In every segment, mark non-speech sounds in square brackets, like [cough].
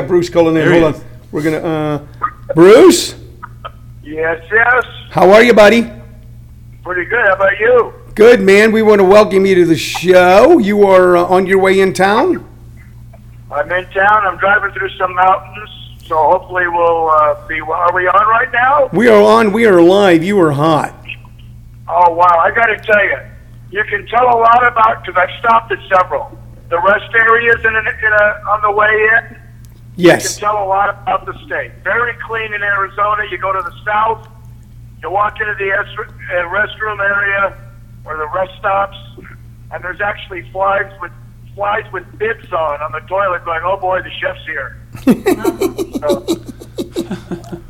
got Bruce calling in. There Hold on. We're gonna, uh, Bruce, Yes, yes. how are you, buddy? Pretty good. How about you? Good, man. We want to welcome you to the show. You are uh, on your way in town? I'm in town. I'm driving through some mountains, so hopefully we'll uh, be. Are we on right now? We are on, we are live. You are hot. Oh wow! I got to tell you, you can tell a lot about because I've stopped at several. The rest areas in, a, in a, on the way in. You can Yes. tell a lot about the state. Very clean in Arizona. You go to the south, you walk into the uh, restroom area or the rest stops, and there's actually flies with flies with bibs on on the toilet, going, "Oh boy, the chef's here." So, [laughs]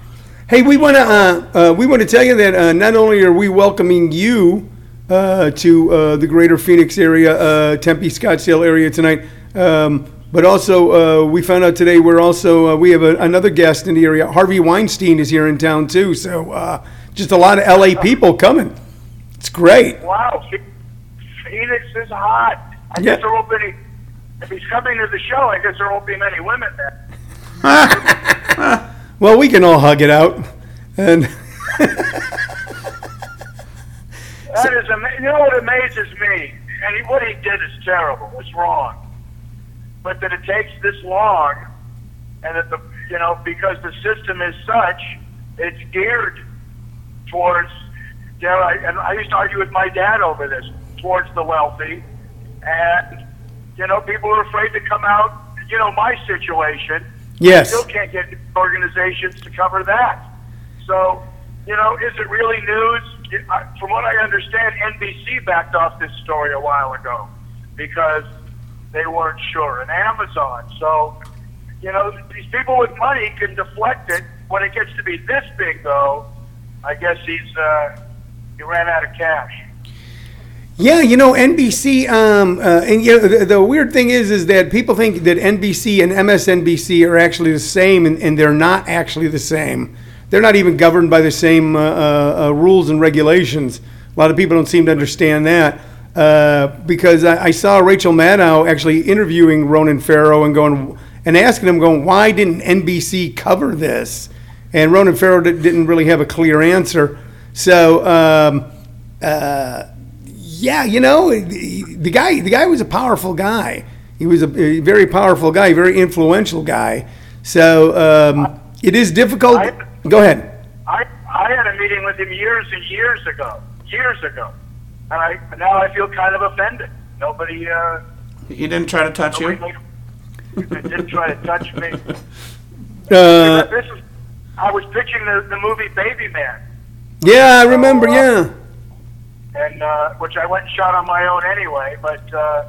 Hey, we want to, uh, uh, we want to tell you that, uh, not only are we welcoming you, uh, to, uh, the greater Phoenix area, uh, Tempe, Scottsdale area tonight, um, but also, uh, we found out today we're also, uh, we have a, another guest in the area. Harvey Weinstein is here in town too, so, uh, just a lot of LA people coming. It's great. wow, Phoenix is hot. I Yeah. guess there won't be any. If he's coming to the show, I guess there won't be many women there. [laughs] Well, we can all hug it out. And That is ama- You know what amazes me, and what he did is terrible. It's wrong, but that it takes this long, and that the you know because the system is such, it's geared towards. Dare I? And I used to argue with my dad over this towards the wealthy, and you know people are afraid to come out. You know my situation. yes, Still can't get organizations to cover that. So, you know, is it really news? From what I understand, NBC backed off this story a while ago because they weren't sure, and Amazon. So, you know, these people with money can deflect it. When it gets to be this big, though, I guess he's uh, he ran out of cash. Yeah, you know NBC, um, uh, and you know the, the weird thing is, is that people think that NBC and MSNBC are actually the same, and, and they're not actually the same. They're not even governed by the same uh, uh, uh, rules and regulations. A lot of people don't seem to understand that. Uh, because I, I saw Rachel Maddow actually interviewing Ronan Farrow and going and asking him, going, "Why didn't NBC cover this?" And Ronan Farrow di- didn't really have a clear answer. So. Um, uh, yeah, you know, the, the guy the guy was a powerful guy. He was a, a very powerful guy, very influential guy. So um, it is difficult. I- Go ahead. I I had a meeting with him years and years ago, years ago, and I now I feel kind of offended. Nobody. Uh, He didn't try to touch you? Made- didn't try to touch me. [laughs] Uh, this is, I was pitching the, the movie Baby Man, yeah, I remember. Yeah, and uh, which I went and shot on my own anyway. But uh,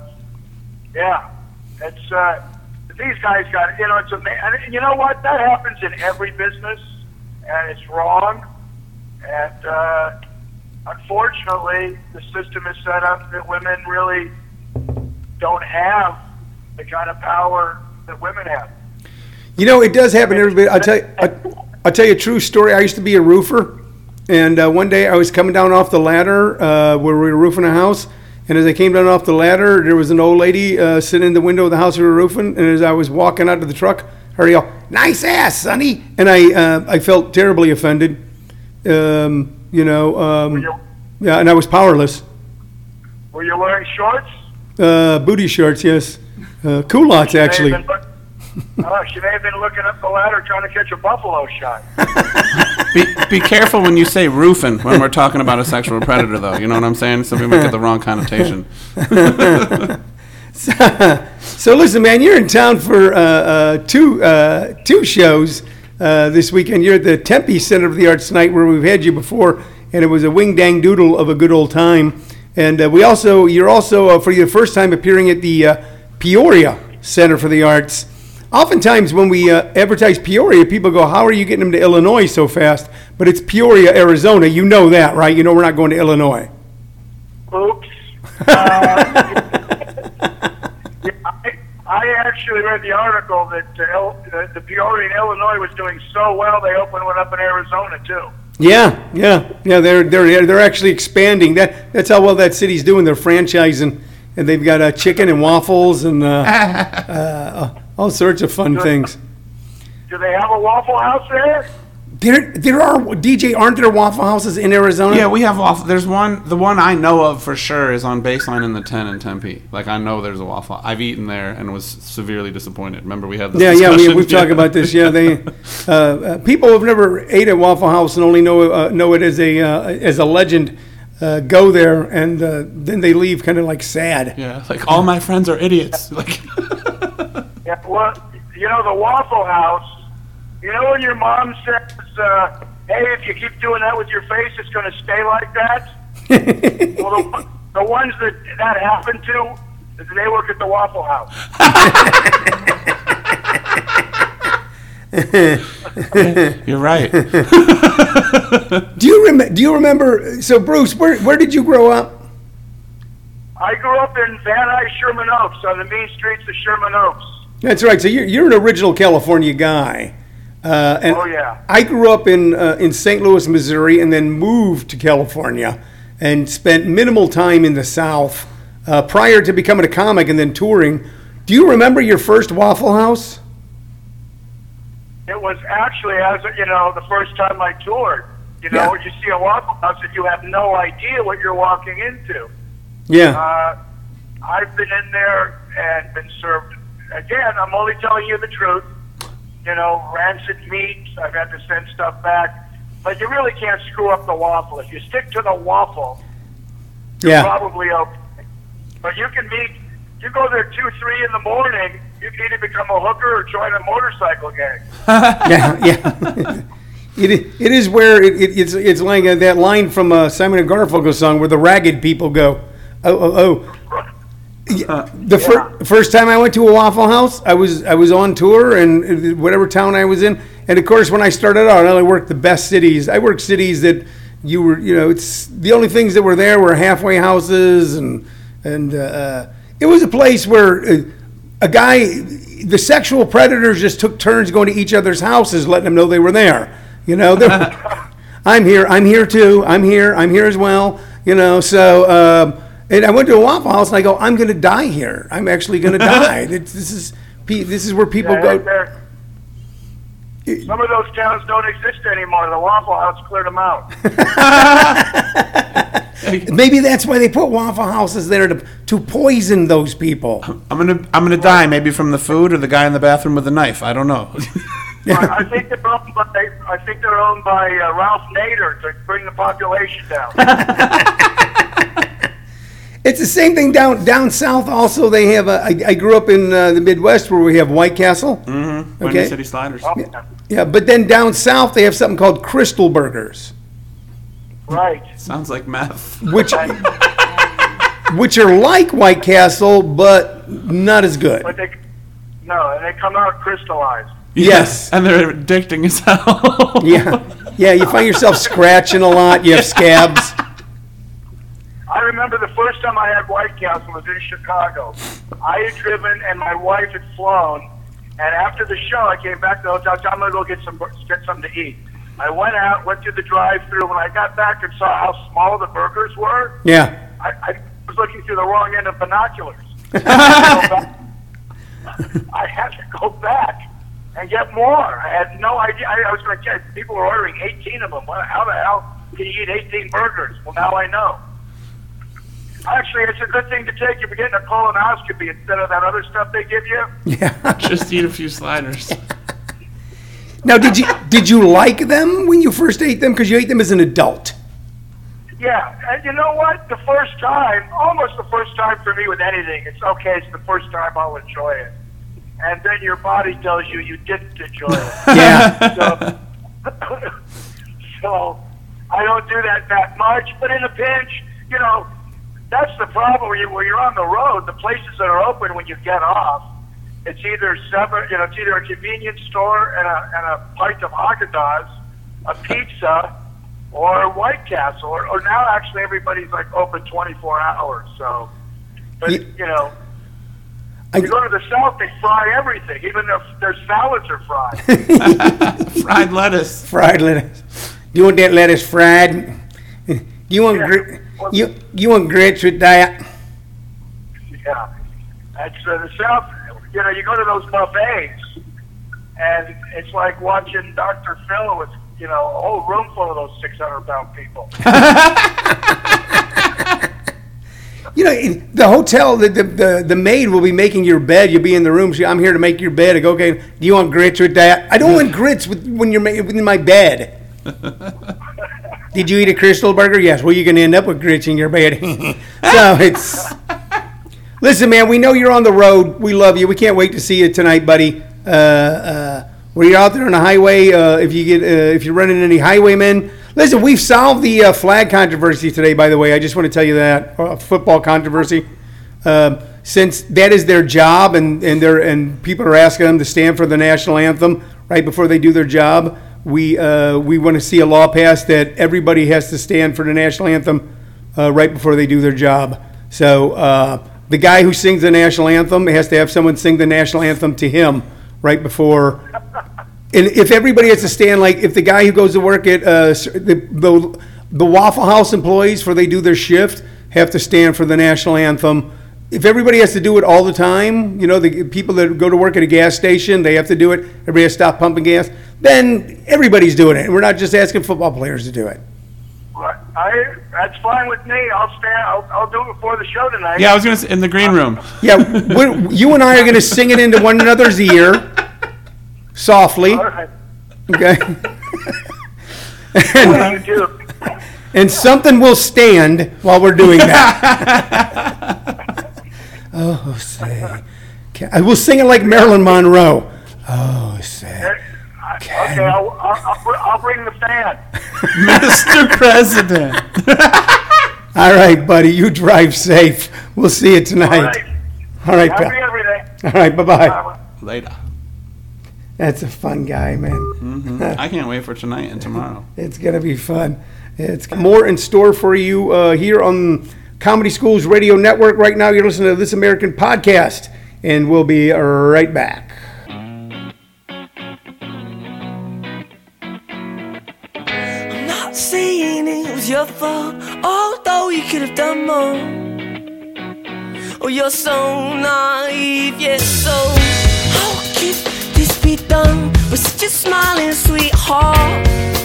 yeah, it's uh, these guys got you know it's ama- and you know what that happens in every business, and it's wrong. And uh, unfortunately, the system is set up that women really don't have the kind of power that women have. you know it does happen. Everybody, I'll tell you. I, I'll tell you a true story. I used to be a roofer, and uh, one day I was coming down off the ladder uh, where we were roofing a house. And as I came down off the ladder, there was an old lady uh, sitting in the window of the house we were roofing. And as I was walking out to the truck, her yell, "Nice ass, Sonny!" And I, uh, I felt terribly offended. Um, you know, um, you, yeah, and I was powerless. were you wearing shorts? Uh, booty shorts, yes. Uh, culottes, actually. look- oh, she may have been looking up the ladder trying to catch a buffalo shot. [laughs] Be, be careful when you say roofing when we're talking about a sexual predator, though. You know what I'm saying? Some people get the wrong connotation. [laughs] So listen, man, you're in town for uh, uh, two uh, two shows uh, this weekend. You're at the Tempe Center of the Arts tonight, where we've had you before, and it was a wing dang doodle of a good old time. And uh, we also you're also uh, for your first time appearing at the uh, Peoria Center for the Arts. Oftentimes, when we uh, advertise Peoria, people go, "How are you getting them to Illinois so fast?" But it's Peoria, Arizona. You know that, right? You know we're not going to Illinois. Oops. [laughs] Yeah, I, I actually read the article that uh, El, uh, the Peoria in Illinois was doing so well they opened one up in Arizona too. Yeah, yeah, yeah. They're they're they're actually expanding. That that's how well that city's doing. They're franchising, and they've got uh, chicken and waffles and uh, [laughs] uh, all sorts of fun things. Do they have a Waffle House there? There, there are DJ. Aren't there Waffle Houses in Arizona? Yeah, we have waffle. There's one. The one I know of for sure is on Baseline in the 10 in Tempe. Like I know there's a waffle. I've eaten there and was severely disappointed. Remember we had this Yeah, yeah, we, discussion? we've talked about this. Yeah, they [laughs] uh, uh, people who've never ate at Waffle House and only know uh, know it as a uh, as a legend. Uh, go there and uh, then they leave kind of like sad. Yeah, like all my friends are idiots. Like [laughs] Yeah, well, you know, the Waffle House, you know when your mom says, uh, hey, if you keep doing that with your face, it's going to stay like that? [laughs] well, the, the ones that that happened to, they work at the Waffle House. [laughs] you're right. [laughs] Do you rem- Do you remember? So Bruce, where where did you grow up? I grew up in Van Nuys, Sherman Oaks, on the mean streets of Sherman Oaks. That's right. So you're you're an original California guy. Uh, and Oh, yeah. I grew up in uh, in St. Louis, Missouri, and then moved to California and spent minimal time in the South uh, prior to becoming a comic and then touring. Do you remember your first Waffle House? It was actually, as you know, the first time I toured. You know, Yeah. you see a Waffle House and you have no idea what you're walking into. Yeah. Uh, I've been in there and been served. Again, I'm only telling you the truth. You know, rancid meat. I've had to send stuff back, but you really can't screw up the waffle. If you stick to the waffle, you're yeah. probably okay. But you can meet. You go there two, three in the morning. You can either become a hooker or join a motorcycle gang. [laughs] yeah, yeah. [laughs] it, it is where it, it, it's it's like uh, that line from uh, Simon and Garfunkel song where the ragged people go. Oh, oh, oh. Yeah, the fir- first time I went to a Waffle House, I was I was on tour and uh, whatever town I was in, and of course when I started out, I only worked the best cities. I worked cities that you were, you know, it's the only things that were there were halfway houses and and uh, it was a place where uh, a guy, the sexual predators just took turns going to each other's houses, letting them know they were there. You know, [laughs] I'm here, I'm here too, I'm here, I'm here as well. You know, so. And I went to a Waffle House and I go, I'm going to die here. I'm actually going [laughs] to die. This this is pe- this is where people Yeah, go. they're- Some of those towns don't exist anymore. The Waffle House cleared them out. [laughs] Maybe that's why they put Waffle Houses there to to poison those people. I'm gonna I'm gonna die maybe from the food or the guy in the bathroom with the knife. I don't know. [laughs] I I think they're owned by, I think they're owned by uh, Ralph Nader to bring the population down. It's the same thing down down south. Also, they have. A, I, I grew up in uh, the Midwest where we have White Castle. Windy Okay. City Sliders. Oh, Yeah, but then down south they have something called Krystal Burgers, right. Sounds like meth. which which are like White Castle but not as good. But they, no, and they come out crystallized. Yes. and they're addicting as hell. Yeah, yeah. You find yourself scratching a lot. You have scabs. Remember the first time I had White Castle was in Chicago. I had driven and my wife had flown, and after the show, I came back to the hotel. I'm gonna go get some get something to eat. I went out, went through the drive-through. When I got back and saw how small the burgers were, Yeah. I, I was looking through the wrong end of binoculars. [laughs] I had to go back and get more. I had no idea. I, I was going to get people were ordering 18 of them. How the hell can you eat 18 burgers? Well, now I know. Actually, it's a good thing to take if you're getting a colonoscopy instead of that other stuff they give you. Yeah. [laughs] Just eat a few sliders. [laughs] Now, did you did you like them when you first ate them? Because you ate them as an adult. Yeah, and you know what? The first time, almost the first time for me with anything, it's okay. It's the first time I'll enjoy it, and then your body tells you you didn't enjoy it. [laughs] Yeah. so, [coughs] so I don't do that that much. But in a pinch, you know, that's the problem. When, you, when you're on the road, the places that are open when you get off, it's either seven, you know, it's either a convenience store and a and a pint of Haagen-Dazs, a pizza, or White Castle. Or, or now, actually, everybody's like open 24 hours. So, but Ye- you know. I- You go to the south, they fry everything. Even their, their salads are fried. [laughs] [laughs] Fried lettuce. Fried lettuce. Do you want that lettuce fried? Do you want Yeah. gr- you you want grits with that? Yeah. That's uh, the South. You know, you go to those buffets, and it's like watching Dr. Phil with you know a whole room full of those 600 pound people. [laughs] You know, the hotel, the, the, the, the maid will be making your bed. You'll be in the room. She, I'm here to make your bed. I go, okay, do you want grits with that? I don't want grits with, when you're ma- in my bed. [laughs] Did you eat a Krystal burger? Yes. Well, you're going to end up with grits in your bed. [laughs] so it's. Listen, man, we know you're on the road. We love you. We can't wait to see you tonight, buddy. Uh, uh, you're out there on the highway, uh, if you get uh, if you're running any highwaymen, listen. We've solved the uh, flag controversy today. By the way, I just want to tell you that uh, football controversy. Um, since that is their job, and and they're and people are asking them to stand for the national anthem right before they do their job. We uh, we want to see a law passed that everybody has to stand for the national anthem uh, right before they do their job. So uh, the guy who sings the national anthem has to have someone sing the national anthem to him right before. And if everybody has to stand, like if the guy who goes to work at uh, the, the the Waffle House employees, for they do their shift, have to stand for the national anthem. If everybody has to do it all the time, you know, the people that go to work at a gas station, they have to do it. Everybody has to stop pumping gas. Then everybody's doing it. And we're not just asking football players to do it. Right. I that's fine with me. I'll stand. I'll, I'll do it before the show tonight. Yeah, I was gonna say in the green room. Yeah, we're, you and I are going to sing it into one another's ear, softly. All right. Okay. You too. and something will stand while we're doing that. [laughs] oh, say. Can- I will sing it like Marilyn Monroe. Oh, say. Okay, I'll, I'll, I'll, bring the fan. [laughs] Mr. President. [laughs] All right, buddy, you drive safe. We'll see you All tonight. right. All right, Happy pal. everything. All right, bye bye. Bye. Later. That's a fun guy, man. [laughs] I can't wait for tonight and tomorrow. It's gonna be fun. It's more in store for you uh, here on Comedy Schools Radio Network. Right now, you're listening to This American Podcast, and we'll be right back. Your fault, although you could have done more. Oh, you're so naive, yes, so how this be done with such a smiling sweetheart?